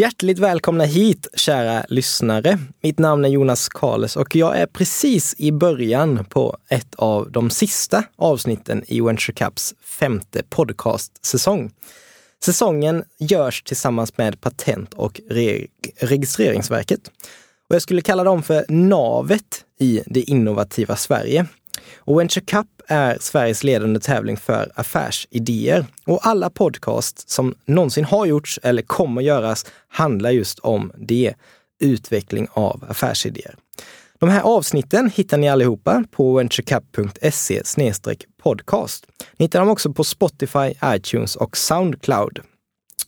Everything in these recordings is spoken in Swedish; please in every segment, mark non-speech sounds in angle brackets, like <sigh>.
Hjärtligt välkomna hit, kära lyssnare. Mitt namn är Jonas Karles och jag är precis i början på ett av de sista avsnitten i Venture Cups femte podcastsäsong. Säsongen görs tillsammans med Patent och re registreringsverket. Och jag skulle kalla dem för navet i det innovativa Sverige. Och Venture Cup är Sveriges ledande tävling för affärsidéer. Och alla podcast som någonsin har gjorts eller kommer göras handlar just om det, utveckling av affärsidéer. De här avsnitten hittar ni allihopa på venturecup.se podcast. Ni hittar dem också på Spotify, iTunes och Soundcloud.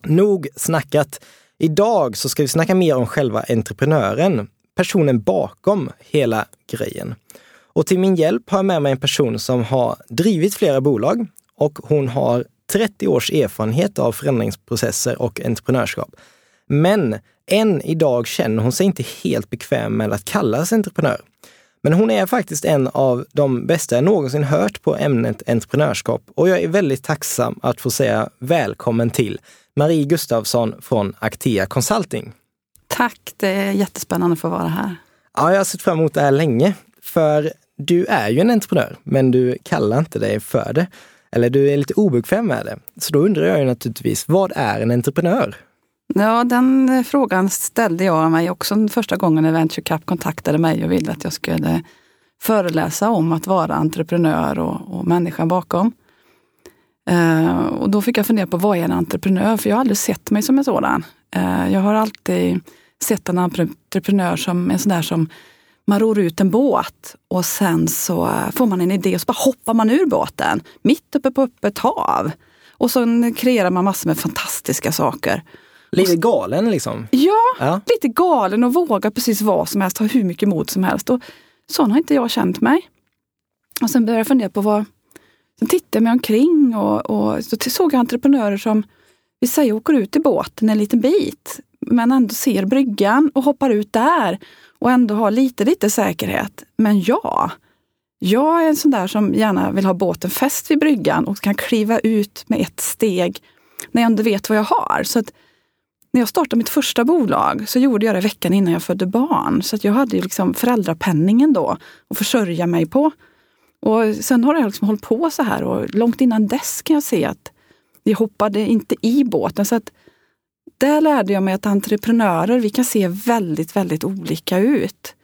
Nog snackat. Idag så ska vi snacka mer om själva entreprenören, personen bakom hela grejen. Och till min hjälp har jag med mig en person som har drivit flera bolag och hon har 30 års erfarenhet av förändringsprocesser och entreprenörskap. Men än idag känner hon sig inte helt bekväm med att kallas entreprenör. Men hon är faktiskt en av de bästa jag någonsin hört på ämnet entreprenörskap och jag är väldigt tacksam att få säga välkommen till Marie Gustavsson från Actea Consulting. Tack, det är jättespännande att få vara här. Ja, jag har sett fram emot det här länge. För du är ju en entreprenör, men du kallar inte dig för det. Eller du är lite obekväm med det. Så då undrar jag ju naturligtvis, vad är en entreprenör? Ja, den frågan ställde jag mig också första gången när Venture Cap kontaktade mig och ville att jag skulle föreläsa om att vara entreprenör och, och människan bakom. Uh, och då fick jag fundera på vad är en entreprenör? För jag har aldrig sett mig som en sådan. Uh, jag har alltid sett en entreprenör som en sån där som man ror ut en båt och sen så får man en idé och så bara hoppar man ur båten mitt uppe på öppet hav. Och så kreerar man massor med fantastiska saker. Lite galen liksom? Ja, ja, lite galen och vågar precis vad som helst, ha hur mycket mod som helst. Och sån har inte jag känt mig. Och sen började jag fundera på vad... Sen tittade jag mig omkring och, och så såg jag entreprenörer som, vi säger åker ut i båten en liten bit, men ändå ser bryggan och hoppar ut där och ändå ha lite, lite säkerhet. Men ja, jag är en sån där som gärna vill ha båten fäst vid bryggan och kan kliva ut med ett steg när jag ändå vet vad jag har. Så att när jag startade mitt första bolag så gjorde jag det veckan innan jag födde barn. Så att jag hade ju liksom föräldrapenningen då att försörja mig på. Och sen har jag liksom hållit på så här och långt innan dess kan jag se att jag hoppade inte i båten. Så att där lärde jag mig att entreprenörer, vi kan se väldigt, väldigt olika ut.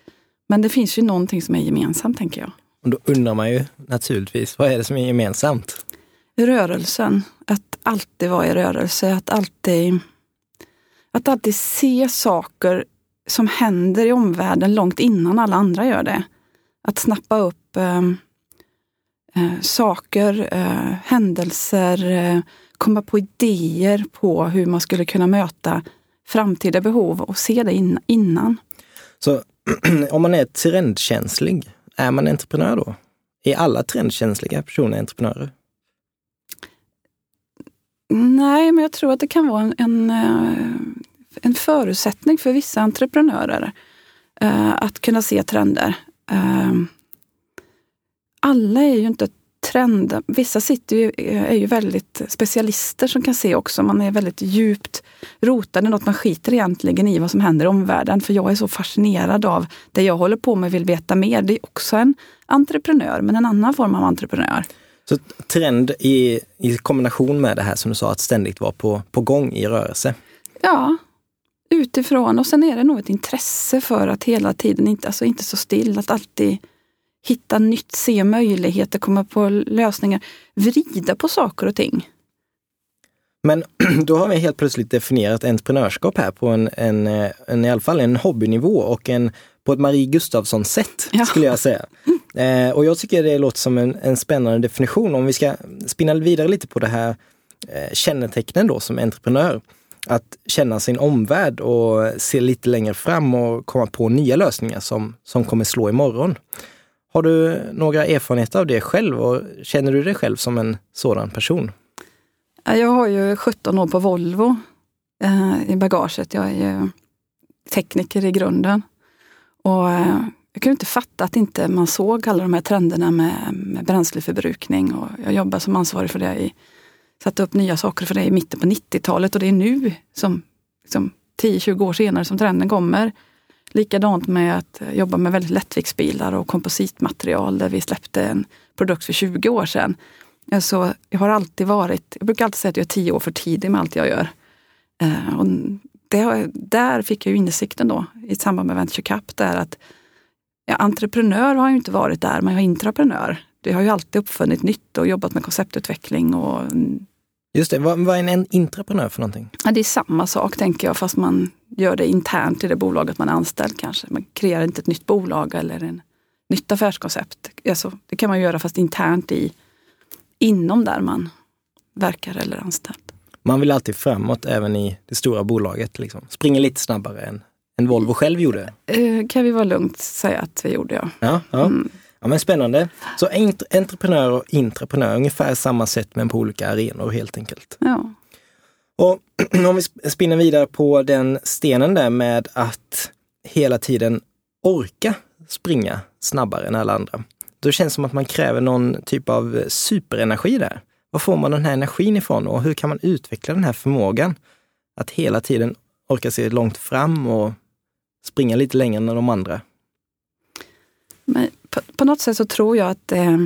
Men det finns ju någonting som är gemensamt, tänker jag. Och då undrar man ju naturligtvis, vad är det som är gemensamt? Rörelsen, att alltid vara i rörelse, att alltid, att alltid se saker som händer i omvärlden långt innan alla andra gör det. Att snappa upp eh, eh, saker, eh, händelser, eh, komma på idéer på hur man skulle kunna möta framtida behov och se det in, innan. Så <clears throat> om man är trendkänslig, är man entreprenör då? Är alla trendkänsliga personer entreprenörer? Nej, men jag tror att det kan vara en, en, eh, en förutsättning för vissa entreprenörer uh, att kunna se trender. Uh, alla är ju inte trend. Vissa sitter ju, är ju väldigt specialister som kan se också. Man är väldigt djupt rotad i något. Man skiter egentligen i vad som händer i omvärlden. För jag är så fascinerad av det jag håller på med vill veta mer. Det är också en entreprenör, men en annan form av entreprenör. Så trend i, i kombination med det här som du sa, att ständigt vara på, på gång i rörelse? Ja, utifrån. Och sen är det nog ett intresse för att hela tiden inte, alltså inte så still, att alltid hitta nytt, se möjligheter, komma på lösningar, vrida på saker och ting. Men <clears throat> då har vi helt plötsligt definierat entreprenörskap här på en, en, en i alla fall en hobbynivå och en, på ett Marie Gustafsson-sätt ja. skulle jag säga. <laughs> Eh, och jag tycker det låter som en, en spännande definition. Om vi ska spinna vidare lite på det här eh, kännetecknen då som entreprenör. Att känna sin omvärld och se lite längre fram och komma på nya lösningar som, som kommer slå imorgon. Har du några erfarenheter av det själv och känner du dig själv som en sådan person? Jag har ju 17 år på Volvo eh, i bagaget. Jag är ju tekniker i grunden. Och eh, jag kunde inte fatta att inte man såg alla de här trenderna med, med bränsleförbrukning. Och jag jobbar som ansvarig för det i, satte upp nya saker för det i mitten på 90-talet och det är nu som, som 10-20 år senare som trenden kommer. Likadant med att jobba med väldigt lättviktsbilar och kompositmaterial där vi släppte en produkt för 20 år sedan. Så jag har alltid varit, jag brukar alltid säga att jag är tio år för tidig med allt jag gör. Eh, och det, där fick jag ju insikten då i samband med Venture Cup, där att ja, entreprenör har jag inte varit där, men jag är intraprenör. Jag har ju alltid uppfunnit nytt och jobbat med konceptutveckling och Just det, vad, vad är en intraprenör för någonting? Ja, det är samma sak tänker jag, fast man gör det internt i det bolaget man är anställd kanske. Man kreerar inte ett nytt bolag eller en nytt affärskoncept. Alltså, det kan man göra fast internt i, inom där man verkar eller är anställd. Man vill alltid framåt även i det stora bolaget. Liksom. Springer lite snabbare än, än Volvo själv gjorde. Eh, kan vi vara lugnt säga att vi gjorde, ja. Ja, ja. Mm. Ja men spännande. Så entreprenör och intraprenör, ungefär samma sätt men på olika arenor helt enkelt. Ja. Och <clears throat> om vi spinner vidare på den stenen där med att hela tiden orka springa snabbare än alla andra. Då känns det som att man kräver någon typ av superenergi där. Var får man den här energin ifrån och hur kan man utveckla den här förmågan att hela tiden orka se långt fram och springa lite längre än de andra? Men på, på något sätt så tror jag att eh,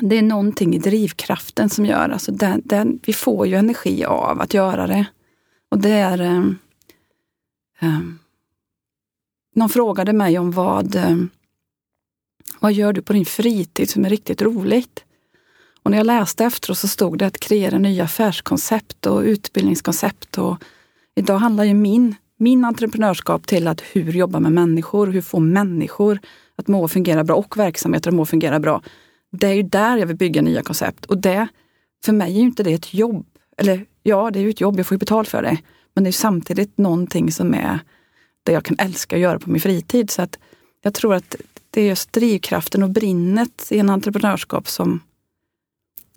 det är någonting i drivkraften som gör, alltså den, den, vi får ju energi av att göra det. Och det är eh, eh, någon frågade mig om vad, eh, vad gör du på din fritid som är riktigt roligt? Och när jag läste efteråt så stod det att kreera nya affärskoncept och utbildningskoncept. Och idag handlar ju min, min entreprenörskap till att hur jobba med människor, hur få människor att må fungera bra och verksamheter att må fungera bra. Det är ju där jag vill bygga nya koncept och det, för mig är ju inte det ett jobb. Eller ja, det är ju ett jobb, jag får ju betalt för det. Men det är samtidigt någonting som är det jag kan älska att göra på min fritid. Så att jag tror att det är just drivkraften och brinnet i en entreprenörskap som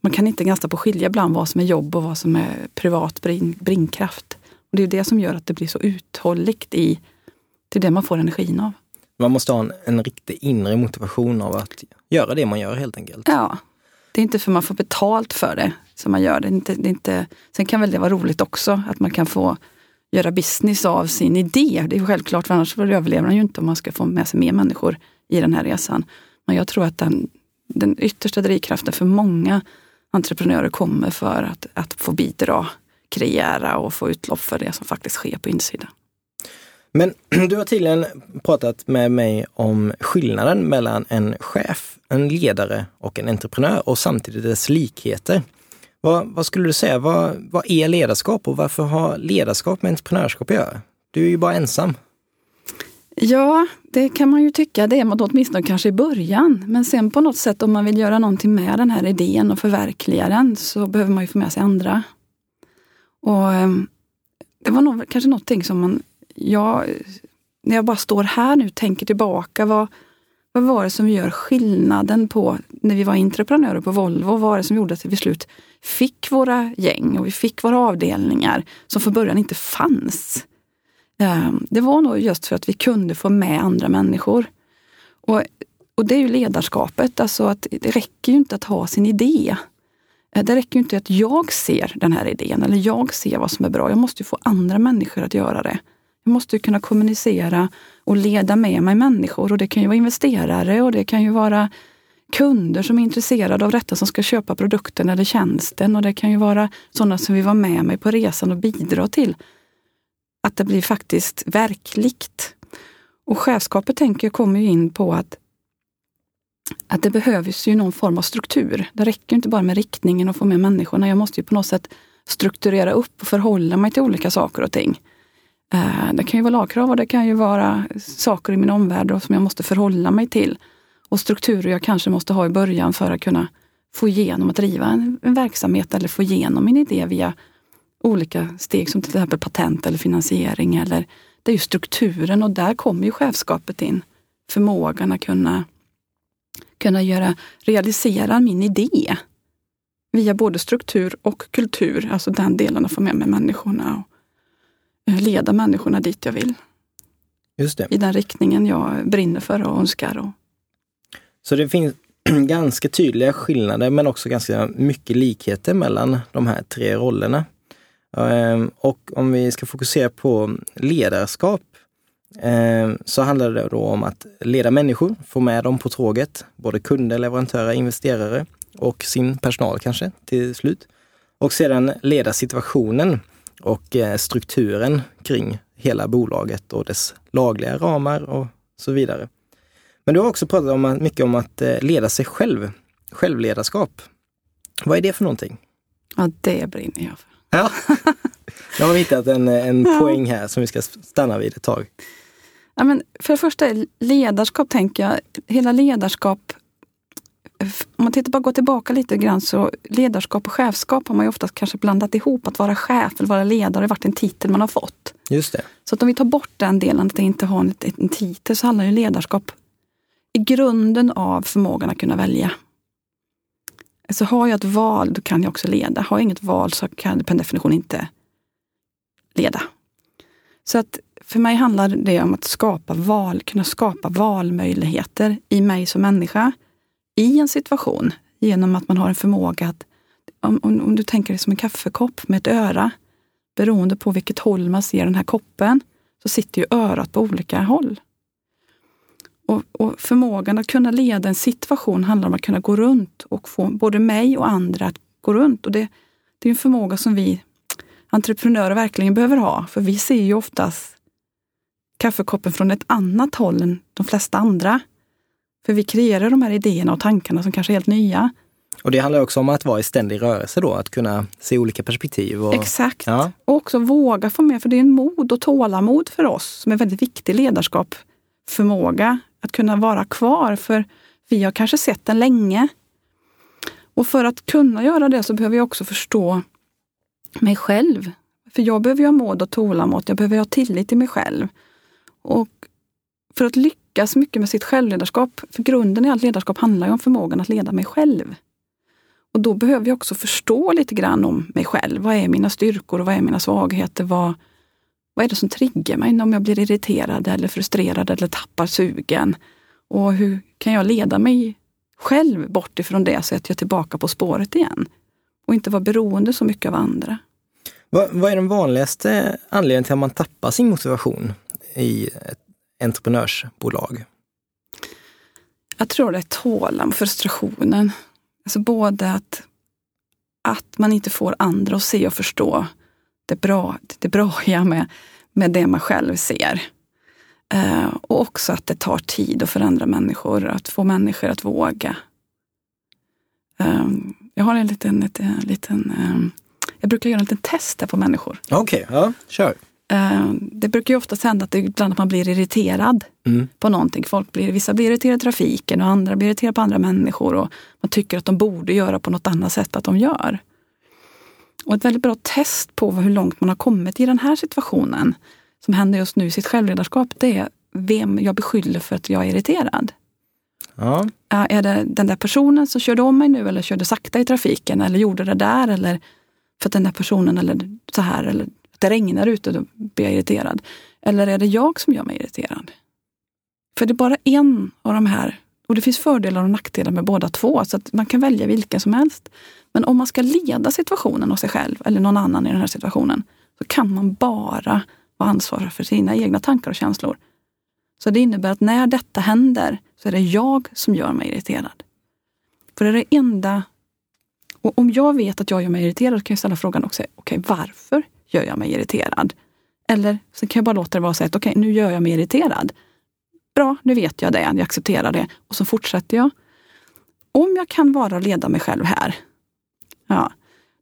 man kan inte ganska på skilja ibland vad som är jobb och vad som är privat brin, brinkraft. Och det är det som gör att det blir så uthålligt i, till det man får energin av. Man måste ha en, en riktig inre motivation av att göra det man gör helt enkelt. Ja. Det är inte för man får betalt för det som man gör det. är inte, det är inte, sen kan väl det vara roligt också, att man kan få göra business av sin idé. Det är självklart, för annars överlever man ju inte om man ska få med sig mer människor i den här resan. Men jag tror att den, den yttersta drivkraften för många entreprenörer kommer för att, att få bidra, kreera och få utlopp för det som faktiskt sker på insidan. Men <clears throat> du har tydligen pratat med mig om skillnaden mellan en chef, en ledare och en entreprenör och samtidigt dess likheter. Vad, vad skulle du säga, vad, vad är ledarskap och varför har ledarskap med entreprenörskap att göra? Du är ju bara ensam. Ja, det kan man ju tycka det, är man åtminstone kanske i början. Men sen på något sätt om man vill göra någonting med den här idén och förverkliga den så behöver man ju få med sig andra. Och ehm, Det var nog, kanske någonting som man, jag, när jag bara står här nu tänker tillbaka, vad, vad var det som gör skillnaden på när vi var entreprenörer på Volvo? Vad var det som gjorde att vi till slut fick våra gäng och vi fick våra avdelningar som från början inte fanns? Ehm, det var nog just för att vi kunde få med andra människor. Och, och det är ju ledarskapet, alltså att det räcker ju inte att ha sin idé. Eh, det räcker ju inte att jag ser den här idén eller jag ser vad som är bra. Jag måste få andra människor att göra det. Jag måste kunna kommunicera och leda med mig människor och det kan ju vara investerare och det kan ju vara kunder som är intresserade av detta som ska köpa produkten eller tjänsten och det kan ju vara sådana som vill vara med mig på resan och bidra till att det blir faktiskt verkligt. Och chefskapet tänker jag kommer ju in på att, att det behövs ju någon form av struktur. Det räcker inte bara med riktningen och få med människorna. Jag måste ju på något sätt strukturera upp och förhålla mig till olika saker och ting. Eh, det kan ju vara lagkrav och det kan ju vara saker i min omvärld som jag måste förhålla mig till. Och strukturer jag kanske måste ha i början för att kunna få igenom att driva en, en verksamhet eller få igenom min idé via olika steg som till exempel patent eller finansiering. Eller, det är ju strukturen och där kommer ju chefskapet in. Förmågan att kunna, kunna göra, realisera min idé via både struktur och kultur, alltså den delen att få med mig människorna och leda människorna dit jag vill. Just det. I den riktningen jag brinner för och önskar. Och... Så det finns <clears throat> ganska tydliga skillnader men också ganska mycket likheter mellan de här tre rollerna. Ehm, och om vi ska fokusera på ledarskap ehm, så handlar det då om att leda människor, få med dem på tåget, både kunder, leverantörer, investerare och sin personal kanske till slut. Och sedan leda situationen och eh, strukturen kring hela bolaget och dess lagliga ramar och så vidare. Men du har också pratat om, mycket om att eh, leda sig själv, självledarskap. Vad är det för någonting? Ja, det brinner jag för. Ja, <laughs> nu har vi hittat en, en ja. poäng här som vi ska stanna vid ett tag. Ja, men för det första, ledarskap tänker jag, hela ledarskap om man tittar bara går tillbaka lite grann så ledarskap och chefskap har man ju oftast kanske blandat ihop. Att vara chef eller vara ledare har varit en titel man har fått. Just det. Så att om vi tar bort den delen, att det inte har en, en titel, så handlar ju ledarskap i grunden av förmågan att kunna välja. Så har jag ett val, då kan jag också leda. Har jag inget val så kan jag per definition inte leda. Så att för mig handlar det om att skapa val, kunna skapa valmöjligheter i mig som människa i en situation genom att man har en förmåga att, om, om, om du tänker dig som en kaffekopp med ett öra, beroende på vilket håll man ser den här koppen, så sitter ju örat på olika håll. Och, och, förmågan att kunna leda en situation handlar om att kunna gå runt och få både mig och andra att gå runt. Och det, det är en förmåga som vi entreprenörer verkligen behöver ha, för vi ser ju oftast kaffekoppen från ett annat håll än de flesta andra. För vi kreerar de här idéerna och tankarna som kanske är helt nya. Och det handlar också om att vara i ständig rörelse då, att kunna se olika perspektiv. Och, Exakt. Ja. Och också våga få med, för det är en mod och tålamod för oss som är väldigt viktig ledarskap. Förmåga att kunna vara kvar, för vi har kanske sett den länge. Och för att kunna göra det så behöver jag också förstå mig själv. För jag behöver ha mod och tålamod, jag behöver ha tillit till mig själv. Och för att lyckas lyckas mycket med sitt självledarskap. För grunden i allt ledarskap handlar ju om förmågan att leda mig själv. Och då behöver jag också förstå lite grann om mig själv. Vad är mina styrkor och vad är mina svagheter? Vad, vad är det som triggar mig om jag blir irriterad eller frustrerad eller tappar sugen? Och hur kan jag leda mig själv bort ifrån det så att jag är tillbaka på spåret igen? Och inte vara beroende så mycket av andra. Vad, vad är den vanligaste anledningen till att man tappar sin motivation i ett entreprenörsbolag? Jag tror det är tålamod, frustrationen. Alltså både att, att man inte får andra att se och förstå det bra, det bra <laughs> med, med det man själv ser. Uh, och också att det tar tid att förändra människor, att få människor att våga. Um, jag har en liten, en liten um, jag brukar göra en liten test på människor. Okej, okay, ja, kör. Eh, det brukar ju ofta hända att det, ibland att man blir irriterad mm. på någonting. Folk blir, vissa blir irriterade i trafiken och andra blir irriterade på andra människor. Och man tycker att de borde göra på något annat sätt att de gör. Och ett väldigt bra test på hur långt man har kommit i den här situationen, som händer just nu i sitt självledarskap, det är vem jag beskyller för att jag är irriterad. Ja. Är det den där personen som körde om mig nu eller körde sakta i trafiken eller gjorde det där eller för att den där personen eller så här eller det regnar ute, då blir jag irriterad. Eller är det jag som gör mig irriterad? För det är bara en av de här, och det finns fördelar och nackdelar med båda två, så att man kan välja vilken som helst. Men om man ska leda situationen och sig själv, eller någon annan i den här situationen, så kan man bara vara ansvarig för sina egna tankar och känslor. Så det innebär att när detta händer så är det jag som gör mig irriterad. För det är det enda... Och om jag vet att jag gör mig irriterad kan jag ställa frågan också, okej okay, varför gör jag mig irriterad. Eller så kan jag bara låta det vara så att okej, okay, nu gör jag mig irriterad. Bra, nu vet jag det, jag accepterar det och så fortsätter jag. Om jag kan vara och leda mig själv här, ja,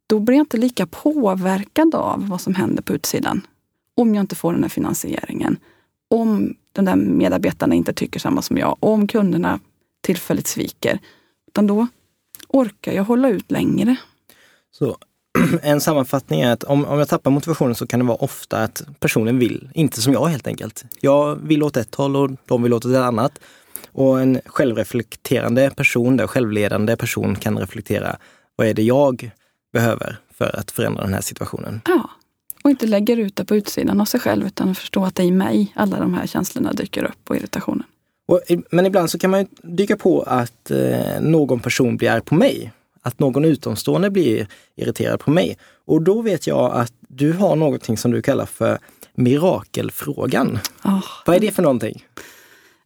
då blir jag inte lika påverkad av vad som händer på utsidan. Om jag inte får den här finansieringen. Om de där medarbetarna inte tycker samma som jag. Om kunderna tillfälligt sviker. Utan då orkar jag hålla ut längre. Så <clears throat> en sammanfattning är att om, om jag tappar motivationen så kan det vara ofta att personen vill, inte som jag helt enkelt. Jag vill åt ett håll och de vill åt ett annat. Och en självreflekterande person, en självledande person kan reflektera, vad är det jag behöver för att förändra den här situationen? Ja, och inte lägger ut det på utsidan av sig själv utan förstå att det är i mig alla de här känslorna dyker upp och irritationen. Och, men ibland så kan man dyka på att eh, någon person blir arg på mig att någon utomstående blir irriterad på mig. Och då vet jag att du har någonting som du kallar för mirakelfrågan. Oh. Vad är det för någonting?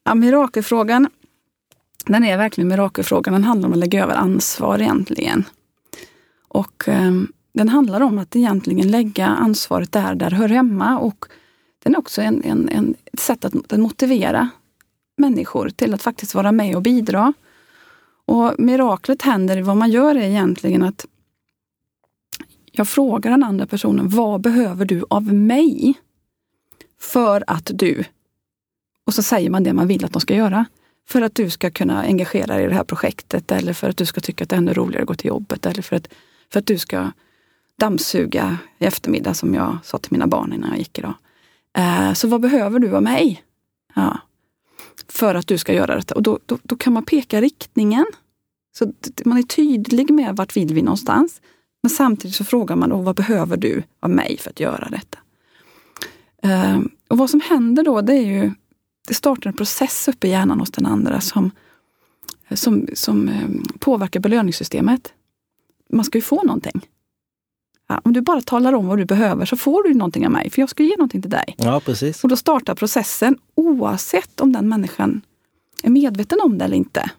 Ja, mirakelfrågan, den är verkligen mirakelfrågan. Den handlar om att lägga över ansvar egentligen. Och eh, den handlar om att egentligen lägga ansvaret där där hör hemma. Och den är också en, en, en, ett sätt att, att motivera människor till att faktiskt vara med och bidra. Och miraklet händer, vad man gör är egentligen att jag frågar den andra personen, vad behöver du av mig? För att du, och så säger man det man vill att de ska göra. För att du ska kunna engagera dig i det här projektet eller för att du ska tycka att det är ännu roligare att gå till jobbet eller för att, för att du ska dammsuga i eftermiddag som jag sa till mina barn innan jag gick idag. Eh, så vad behöver du av mig? Ja. För att du ska göra detta. Och då, då, då kan man peka riktningen. Så man är tydlig med vart vill vi någonstans. Men samtidigt så frågar man då, vad behöver du av mig för att göra detta? Eh, och vad som händer då, det är ju, det startar en process uppe i hjärnan hos den andra som, som, som eh, påverkar belöningssystemet. Man ska ju få någonting. Ja, om du bara talar om vad du behöver så får du någonting av mig, för jag ska ge någonting till dig. Ja, precis. Och då startar processen oavsett om den människan är medveten om det eller inte.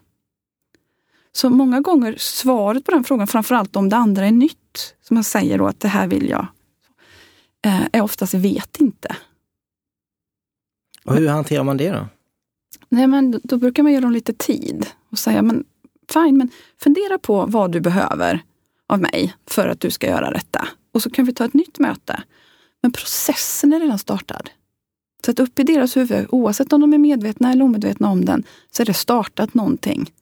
Så många gånger svaret på den frågan, framförallt om det andra är nytt, som man säger då att det här vill jag, eh, är oftast vet inte. Och hur hanterar man det då? Nej, men då brukar man ge dem lite tid och säga, men fine, men fundera på vad du behöver av mig för att du ska göra detta. Och så kan vi ta ett nytt möte. Men processen är redan startad. Så att upp i deras huvud, oavsett om de är medvetna eller omedvetna om den, så är det startat någonting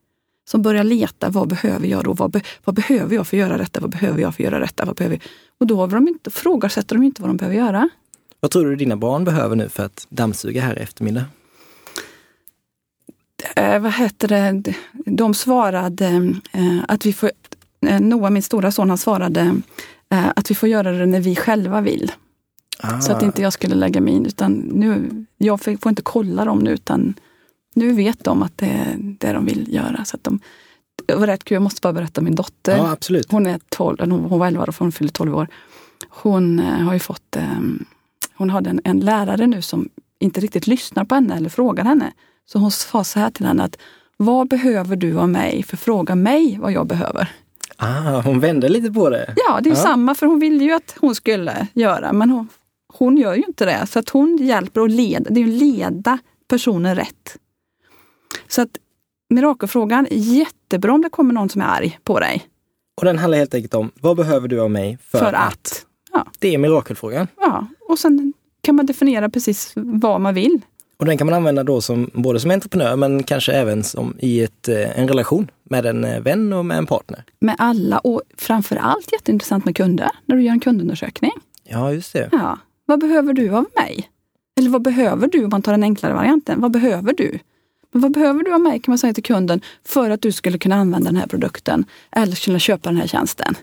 som börjar leta, vad behöver jag då? Vad, be, vad behöver jag för att göra detta? Vad behöver jag för att göra detta? Vad behöver Och då de inte, frågasätter de inte vad de behöver göra. Vad tror du dina barn behöver nu för att dammsuga här i eftermiddag? Eh, vad heter det? De svarade eh, att vi får... Eh, Noah, min stora son, han svarade eh, att vi får göra det när vi själva vill. Ah. Så att inte jag skulle lägga mig in. Utan nu, jag får inte kolla dem nu, utan nu vet de att det är det de vill göra. Så att de, det var rätt kul, jag måste bara berätta min dotter. Ja. Hon är 12, hon var 11 år, hon fyllde 12 år. Hon eh, har ju fått, eh, hon hade en, en lärare nu som inte riktigt lyssnar på henne eller frågar henne. Så hon sa så här till henne att vad behöver du av mig? För fråga mig vad jag behöver. Ah, hon vände lite på det. Ja, det är ja. samma, för hon ville ju att hon skulle göra, men hon, hon gör ju inte det. Så att hon hjälper att leda, det är ju leda personen rätt. Så att mirakelfrågan, jättebra om det kommer någon som är arg på dig. Och den handlar helt enkelt om, vad behöver du av mig för, för att? att? Ja. Det är mirakelfrågan. Ja, och sen kan man definiera precis vad man vill. Och den kan man använda då som, både som entreprenör men kanske även som i ett, eh, en relation med en eh, vän och med en partner. Med alla och framför allt jätteintressant med kunder, när du gör en kundundersökning. Ja, just det. Ja. Vad behöver du av mig? Eller vad behöver du om man tar den enklare varianten? Vad behöver du? Men vad behöver du av mig kan man säga till kunden för att du skulle kunna använda den här produkten eller kunna köpa den här tjänsten.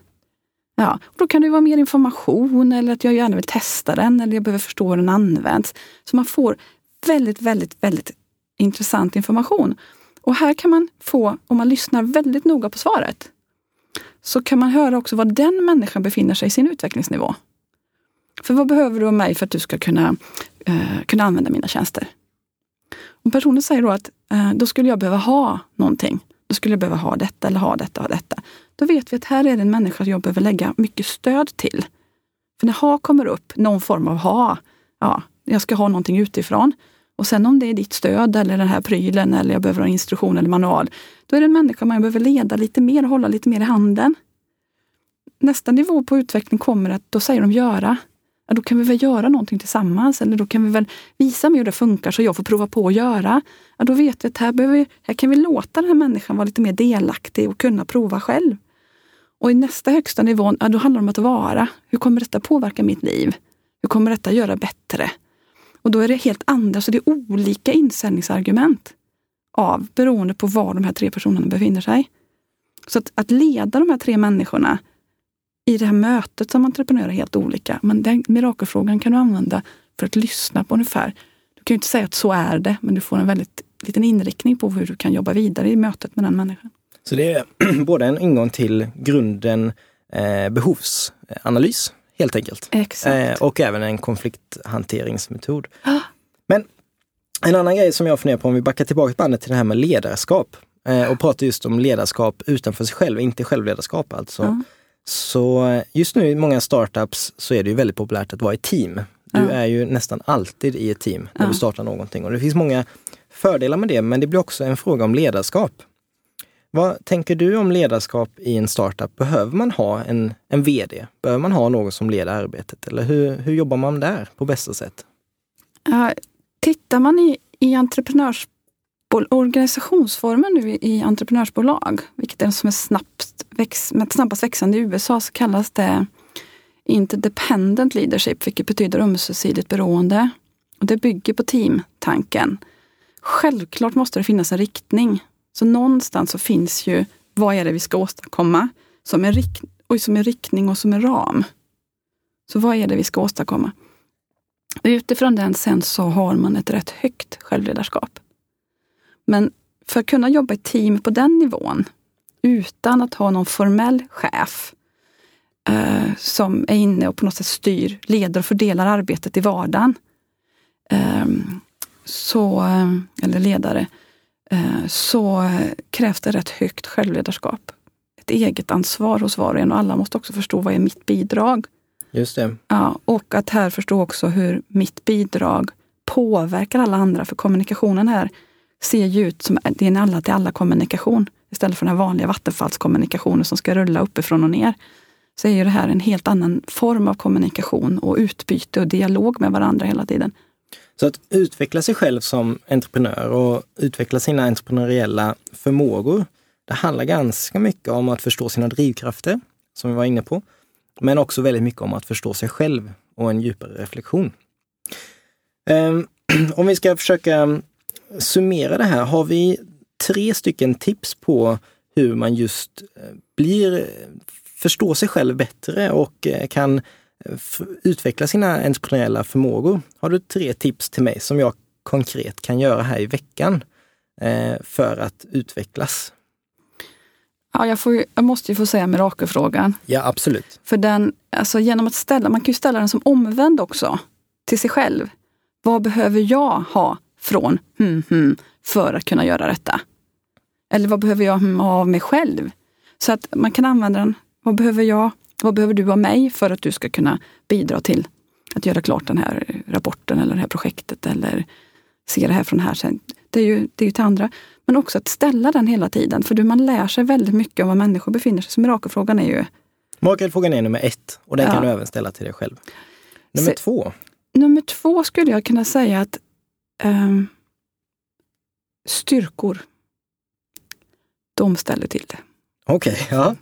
Ja, och då kan det vara mer information eller att jag gärna vill testa den eller jag behöver förstå hur den används. Så man får väldigt, väldigt, väldigt intressant information. Och här kan man få, om man lyssnar väldigt noga på svaret, så kan man höra också var den människan befinner sig i sin utvecklingsnivå. För vad behöver du av mig för att du ska kunna, eh, kunna använda mina tjänster? Om personen säger då att eh, då skulle jag behöva ha någonting. Då skulle jag behöva ha detta eller ha detta och detta. Då vet vi att här är det en människa jag behöver lägga mycket stöd till. För när ha kommer upp, någon form av ha, ja, jag ska ha någonting utifrån. Och sen om det är ditt stöd eller den här prylen eller jag behöver ha instruktion eller manual. Då är det en människa man behöver leda lite mer, hålla lite mer i handen. Nästa nivå på utveckling kommer att då säger de göra ja, då kan vi väl göra någonting tillsammans. Eller då kan vi väl visa mig hur det funkar så jag får prova på att göra. Ja, då vet vi att här, behöver, här kan vi låta den här människan vara lite mer delaktig och kunna prova själv. Och i nästa högsta nivå, ja, då handlar det om att vara. Hur kommer detta påverka mitt liv? Hur kommer detta göra bättre? Och då är det helt andra, så det är olika insäljningsargument av beroende på var de här tre personerna befinner sig. Så att, att leda de här tre människorna i det här mötet som entreprenör är helt olika. Men den mirakelfrågan kan du använda för att lyssna på ungefär. Du kan ju inte säga att så är det, men du får en väldigt liten inriktning på hur du kan jobba vidare i mötet med den människan. Så det är <clears throat> både en ingång till grunden eh, behovsanalys helt enkelt. Exakt. Eh, och även en konflikthanteringsmetod. <gasps> Men en annan grej som jag funderar på om vi backar tillbaka bandet till det här med ledarskap eh, och pratar just om ledarskap utanför sig själv, inte självledarskap alltså. Ja. Så eh, just nu i många startups så är det ju väldigt populärt att vara i team. Du Ja. är ju nästan alltid i ett team när du startar någonting och det finns många fördelar med det men det blir också en fråga om ledarskap. Vad tänker du om ledarskap i en startup? Behöver man ha en, en VD? Behöver man ha någon som leder arbetet? Eller hur, hur jobbar man där på bästa sätt? Uh, tittar man i, i entreprenörs, organisationsformen nu i, i entreprenörsbolag, vilket är den som är snabbt väx, med snabbast växande i USA, så kallas det interdependent leadership, vilket betyder ömsesidigt beroende. Och det bygger på teamtanken. Självklart måste det finnas en riktning. Så någonstans så finns ju, vad är det vi ska åstadkomma? Som en, rikt, oj, som en riktning och som en ram. Så vad är det vi ska åstadkomma? Utifrån den sen så har man ett rätt högt självledarskap. Men för att kunna jobba i team på den nivån utan att ha någon formell chef eh, som är inne och på något sätt styr, leder och fördelar arbetet i vardagen. Eh, så, eh, eller ledare. Eh, så krävs det rätt högt självledarskap. Ett eget ansvar hos var och en och alla måste också förstå vad är mitt bidrag. Just det. Ja, och att här förstå också hur mitt bidrag påverkar alla andra. För kommunikationen här ser ju ut som det är en alla till alla kommunikation. Istället för den här vanliga vattenfallskommunikationen som ska rulla uppifrån och ner. Så är ju det här en helt annan form av kommunikation och utbyte och dialog med varandra hela tiden. Så att utveckla sig själv som entreprenör och utveckla sina entreprenöriella förmågor. Det handlar ganska mycket om att förstå sina drivkrafter, som vi var inne på. Men också väldigt mycket om att förstå sig själv och en djupare reflektion. Ehm, <clears throat> om vi ska försöka summera det här, har vi tre stycken tips på hur man just eh, blir, förstår sig själv bättre och eh, kan utveckla sina entreprenöriella förmågor. Har du tre tips till mig som jag konkret kan göra här i veckan eh, för att utvecklas? Ja, jag, får jag måste ju få säga mirakelfrågan. Ja, absolut. För den, alltså genom att ställa, man kan ju ställa den som omvänd också till sig själv. Vad behöver jag ha från hmm, hmm, för att kunna göra detta? Eller vad behöver jag hmm, ha av mig själv? Så att man kan använda den. Vad behöver jag? Vad behöver du av mig för att du ska kunna bidra till att göra klart den här rapporten eller det här projektet eller se det här från här sen. Det är ju, det är ju till andra. Men också att ställa den hela tiden. För du, man lär sig väldigt mycket om var människor befinner sig. Så mirakelfrågan är ju Mirakelfrågan är nummer ett och den Ja. kan du även ställa till dig själv. Nummer Se- två. Nummer två skulle jag kunna säga att ehm, styrkor, de ställer till det. Okej, ja.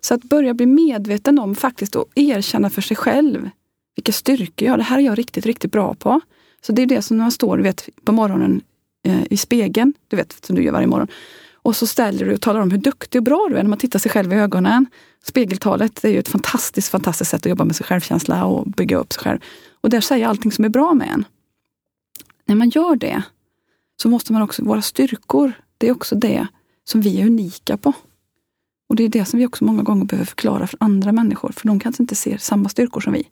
Så att börja bli medveten om faktiskt och erkänna för sig själv vilka styrkor jag har. Det här är jag riktigt, riktigt bra på. Så det är det som när man står du vet, på morgonen eh, i spegeln, du vet som du gör varje morgon. Och så ställer du och talar om hur duktig och bra du är när man tittar sig själv i ögonen. Spegeltalet är ju ett fantastiskt, fantastiskt sätt att jobba med sig självkänsla och bygga upp sig själv. Och där säger allting som är bra med en. När man gör det så måste man också, våra styrkor, det är också det som vi är unika på. Och det är det som vi också många gånger behöver förklara för andra människor, för de kanske inte ser samma styrkor som vi.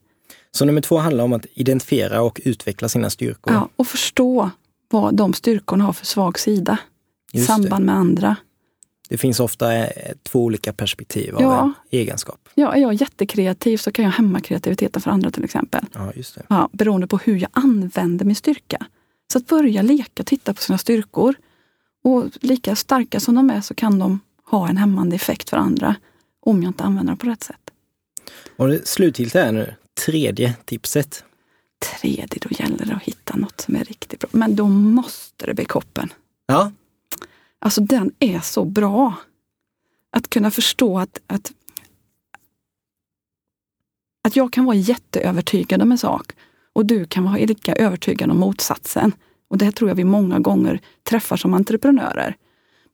Så nummer två handlar om att identifiera och utveckla sina styrkor. Ja, och förstå vad de styrkorna har för svag sida. i Just samband med andra. Det finns ofta eh, två olika perspektiv av Ja. en egenskap. Ja, är jag jättekreativ så kan jag hämma kreativiteten för andra till exempel. Ja, just det. Ja, beroende på hur jag använder min styrka. Så att börja leka, titta på sina styrkor. Och lika starka som de är så kan de ha en hämmande effekt för andra om jag inte använder dem på rätt sätt. Och det slutgiltiga är nu tredje tipset. Tredje, då gäller det att hitta något som är riktigt bra. Men då måste det bli koppen. Ja, Alltså den är så bra. Att kunna förstå att, att, att jag kan vara jätteövertygad om en sak och du kan vara lika övertygad om motsatsen. Och det tror jag vi många gånger träffar som entreprenörer.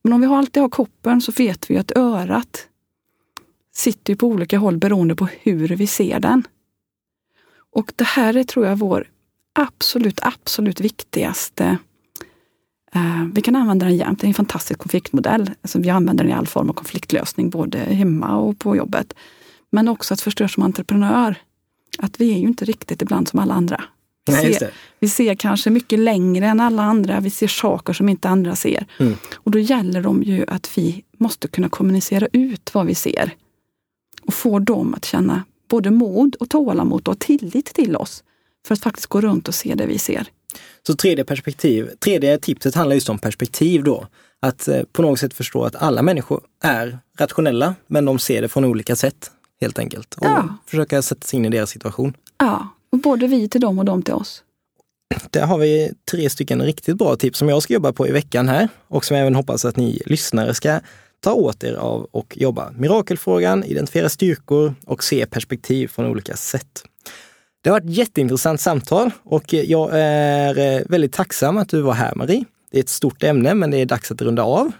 Men om vi alltid har koppen så vet vi att örat sitter på olika håll beroende på hur vi ser den. Och det här är, tror jag, vår absolut, absolut viktigaste eh, vi kan använda den jämt. Det är en fantastisk konfliktmodell. Alltså vi använder den i all form av konfliktlösning, både hemma och på jobbet. Men också att förstå som entreprenör, att vi är ju inte riktigt ibland som alla andra. Vi, Nej, ser, vi ser kanske mycket längre än alla andra. Vi ser saker som inte andra ser. Mm. Och då gäller det ju att vi måste kunna kommunicera ut vad vi ser. Och få dem att känna både mod och tålamod och tillit till oss. För att faktiskt gå runt och se det vi ser. Så tredje perspektiv, tredje tipset handlar just om perspektiv då. Att eh, på något sätt förstå att alla människor är rationella, men de ser det från olika sätt helt enkelt. Och Ja. försöka sätta sig in i deras situation. Ja, både vi till dem och de till oss. Där har vi tre stycken riktigt bra tips som jag ska jobba på i veckan här och som jag även hoppas att ni lyssnare ska ta åt er av och jobba. Mirakelfrågan, identifiera styrkor och se perspektiv från olika sätt. Det har varit ett jätteintressant samtal och jag är eh, väldigt tacksam att du var här Marie. Det är ett stort ämne men det är dags att runda av.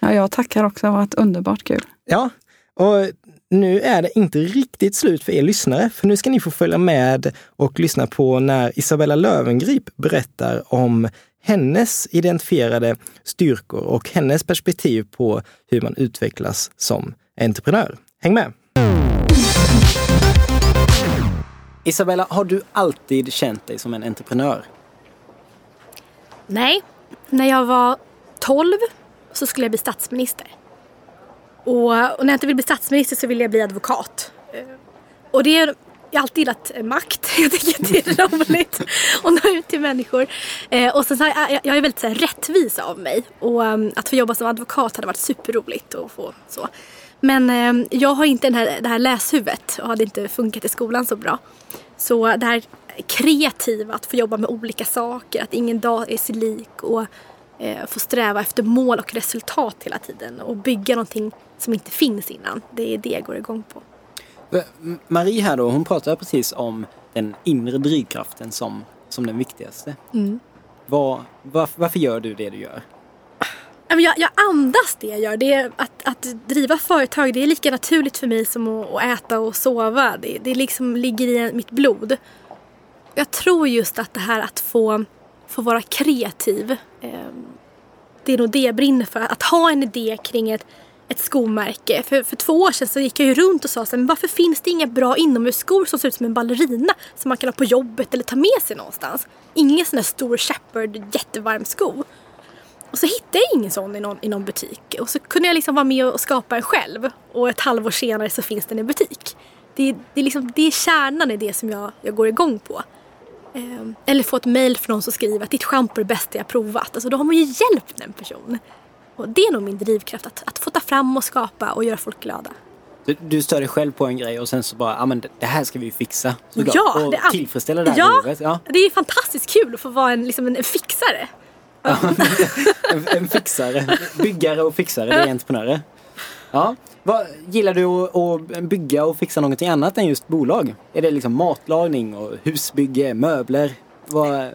Ja, jag tackar också, det har varit underbart kul. Ja, och nu är det inte riktigt slut för er lyssnare, för nu ska ni få följa med och lyssna på när Isabella Lövengrip berättar om hennes identifierade styrkor och hennes perspektiv på hur man utvecklas som entreprenör. Häng med! Isabella, har du alltid känt dig som en entreprenör? Nej, när jag var 12 så skulle jag bli statsminister. Och, och när jag inte vill bli statsminister så vill jag bli advokat. Eh, och det är jag har alltid gillat eh, makt. <laughs> Jag tycker att det är roligt <laughs> att nå ut till människor. Eh, och sen så här, jag, jag är väldigt så här, rättvis av mig. Och ehm, att få jobba som advokat hade varit superroligt att få så. Men eh, jag har inte den här, det här läshuvudet och hade inte funkat i skolan så bra. Så det här kreativa, att få jobba med olika saker, att ingen dag är sig lik och eh, få sträva efter mål och resultat hela tiden och bygga någonting som inte finns innan. Det är det jag går igång på. Marie här då, hon pratar precis om den inre drivkraften som, som den viktigaste. Vad, varför, varför gör du det du gör? Jag, jag andas det jag gör. Det är att, att driva företag det är lika naturligt för mig som att, att äta och sova. Det, det liksom ligger i mitt blod. Jag tror just att det här att få, få vara kreativ. Eh, det är nog det jag brinner för. Att ha en idé kring ett, ett skomärke. För, för två år sedan så gick jag ju runt och sa så här, men varför finns det inga bra inomhusskor som ser ut som en ballerina som man kan ha på jobbet eller ta med sig någonstans? Ingen sån där stor Shepard jättevarm sko. Och så hittade jag ingen sån i någon, i någon butik. Och så kunde jag liksom vara med och skapa en själv. Och ett halvår senare så finns den i butik. Det, det, är, liksom, det är kärnan i det som jag, jag går igång på. Eh, eller få ett mail från någon som skriver att ditt schampo är det bästa jag provat. Alltså då har man ju hjälpt en person. Och det är nog min drivkraft, att, att få ta fram och skapa och göra folk glada. Du, du stör dig själv på en grej och sen så bara, ja men det- här ska vi ju fixa. såklart. Ja, och det all- tillfredsställa det här Ja, behovet. Ja. det är fantastiskt kul att få vara en, liksom en, en fixare. <laughs> En, en fixare, byggare och fixare, det är entreprenörer. Ja. Vad, gillar du att, att bygga och fixa någonting annat än just bolag? Är det liksom matlagning och husbygge, möbler? Vad,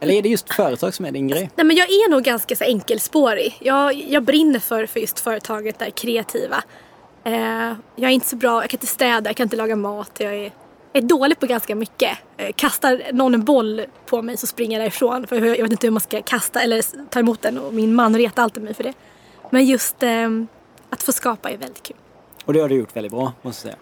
eller är det just företag som är din grej? Nej, men jag är nog ganska så enkelspårig. Jag, jag brinner för, för just företaget där kreativa. Eh, jag är inte så bra, jag kan inte städa, jag kan inte laga mat. Jag är, är dålig på ganska mycket. Eh, kastar någon en boll på mig så springer jag därifrån. För jag, jag vet inte hur man ska kasta eller ta emot den och min man retar alltid mig för det. Men just eh, att få skapa är väldigt kul. Och det har du gjort väldigt bra, måste jag säga.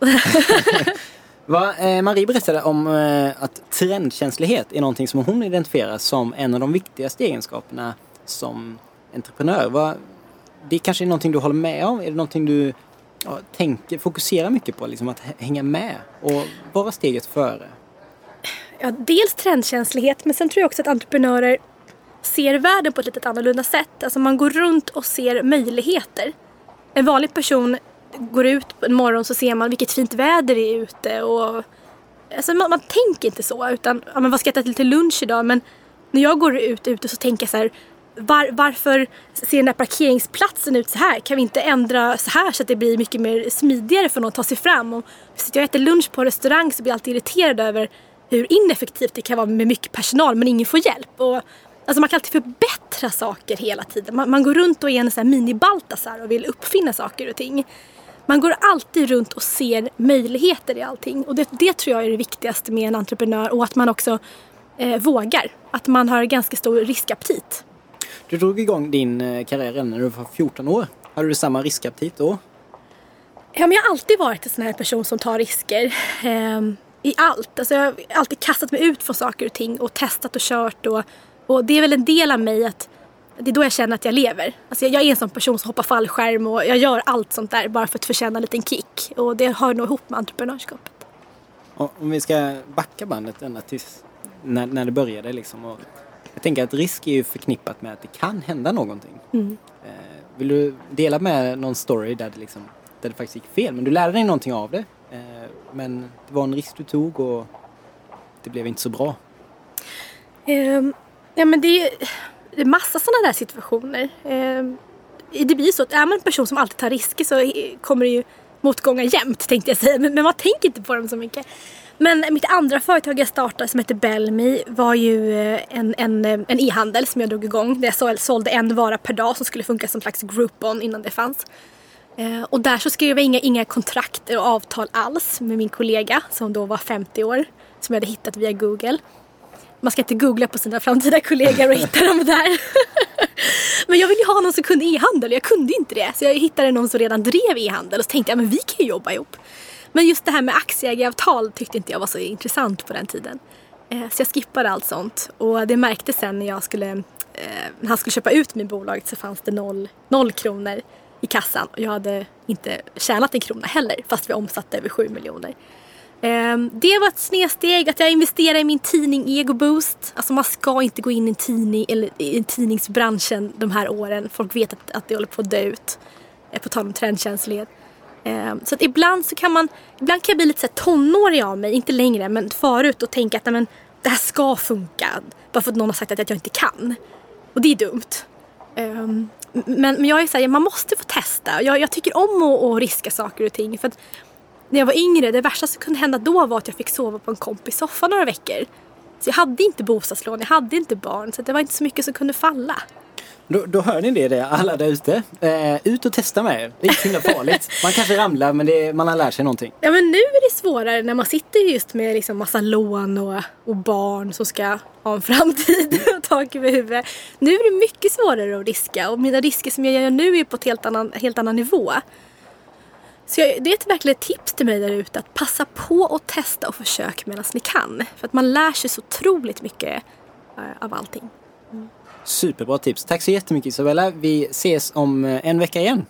Ja. <laughs> Va, eh, Marie berättade om eh, att trendkänslighet är någonting som hon identifierar som en av de viktigaste egenskaperna som entreprenör. Va, det kanske är någonting du håller med om? Är det någonting du ja, tänker, fokuserar mycket på? Liksom att hänga med och vara steget före? Ja, dels trendkänslighet men sen tror jag också att entreprenörer ser världen på ett lite annorlunda sätt. Alltså man går runt och ser möjligheter. En vanlig person går ut en morgon så ser man vilket fint väder det är ute och alltså man, man tänker inte så utan ja, men vad ska jag äta till, till lunch idag? Men när jag går ut ute så tänker jag så här var, varför ser den här parkeringsplatsen ut så här? Kan vi inte ändra så här så att det blir mycket mer smidigare för någon att ta sig fram? Och sitter jag och äter lunch på en restaurang så blir jag alltid irriterad över hur ineffektivt det kan vara med mycket personal men ingen får hjälp. Och, alltså man kan alltid förbättra saker hela tiden. Man, man går runt och är en sån här mini-Baltasar och vill uppfinna saker och ting. Man går alltid runt och ser möjligheter i allting och det, det tror jag är det viktigaste med en entreprenör och att man också eh, vågar. Att man har ganska stor riskaptit. Du drog igång din eh, karriär när du var 14 år. Hade du samma riskaptit då? Ja, men jag har alltid varit en sån här person som tar risker. Eh, I allt. Alltså jag har alltid kastat mig ut från saker och ting och testat och kört. Och, och det är väl en del av mig att det är då jag känner att jag lever. Alltså jag, jag är en sån person som hoppar fallskärm och jag gör allt sånt där bara för att förtjäna en liten kick. Och det hör nog ihop med entreprenörskapet. Och om vi ska backa bandet ända tills när, när det började liksom. Och jag tänker att risk är ju förknippat med att det kan hända någonting. Mm. Eh, vill du dela med någon story där det, liksom, där det faktiskt gick fel? Men du lärde dig någonting av det. Eh, men det var en risk du tog och det blev inte så bra. Ehm, ja men det är, det är massa sådana där situationer. Eh, det blir ju så att är man en person som alltid tar risker så eh, kommer det ju motgångar jämt tänkte jag säga. Men, men man tänker inte på dem så mycket. Men mitt andra företag jag startade som heter Bellme var ju eh, en, en, eh, en e-handel som jag drog igång. Där jag sål- sålde en vara per dag som skulle funka som slags Groupon innan det fanns. Eh, och där så skrev jag inga, inga kontrakt och avtal alls med min kollega som då var 50 år. Som jag hade hittat via Google. Man ska inte googla på sina framtida kollegor och hitta dem där. <laughs> men jag ville ju ha någon som kunde e-handel och jag kunde inte det. Så jag hittade någon som redan drev e-handel och så tänkte jag men vi kan ju jobba ihop. Men just det här med aktieägaravtal tyckte inte jag var så intressant på den tiden. Eh, Så jag skippade allt sånt. Och det märktes sen när jag skulle, eh, när han skulle köpa ut min bolag så fanns det noll, noll kronor i kassan. Och jag hade inte tjänat en krona heller fast vi omsatte över sju miljoner. Ehm, det var ett snedsteg att jag investerade i min tidning Ego Boost. Alltså man ska inte gå in i tidning eller i tidningsbranschen de här åren. Folk vet att, att det håller på att dö ut. Eh, på tal om trendkänslighet. Ehm, så att ibland så kan man, ibland kan jag bli lite så här tonårig av mig, inte längre men förut och tänka att nej, men, det här ska funka. Bara för att någon har sagt att jag inte kan. Och det är dumt. Ehm, men, men jag är såhär, man måste få testa. Jag, jag tycker om att, att riska saker och ting. För att när jag var yngre, det värsta som kunde hända då var att jag fick sova på en kompis soffa några veckor. Så jag hade inte bostadslån, jag hade inte barn. Så det var inte så mycket som kunde falla. Då, då hör ni det, det alla där ute. Eh, ut och testa med er. Det är inte himla farligt. Man kanske ramlar men det, man har lärt sig någonting. Ja men nu är det svårare när man sitter just med liksom massa lån och, och barn som ska ha en framtid <laughs> och tak över huvudet. Nu är det mycket svårare att riska och mina risker som jag gör nu är på ett helt annan, helt annan nivå. Så jag, det är ett verkligen ett tips till mig där ute att passa på och testa och försök medan ni kan. För att man lär sig så otroligt mycket eh, av allting. Superbra tips. Tack så jättemycket Isabella. Vi ses om eh, en vecka igen.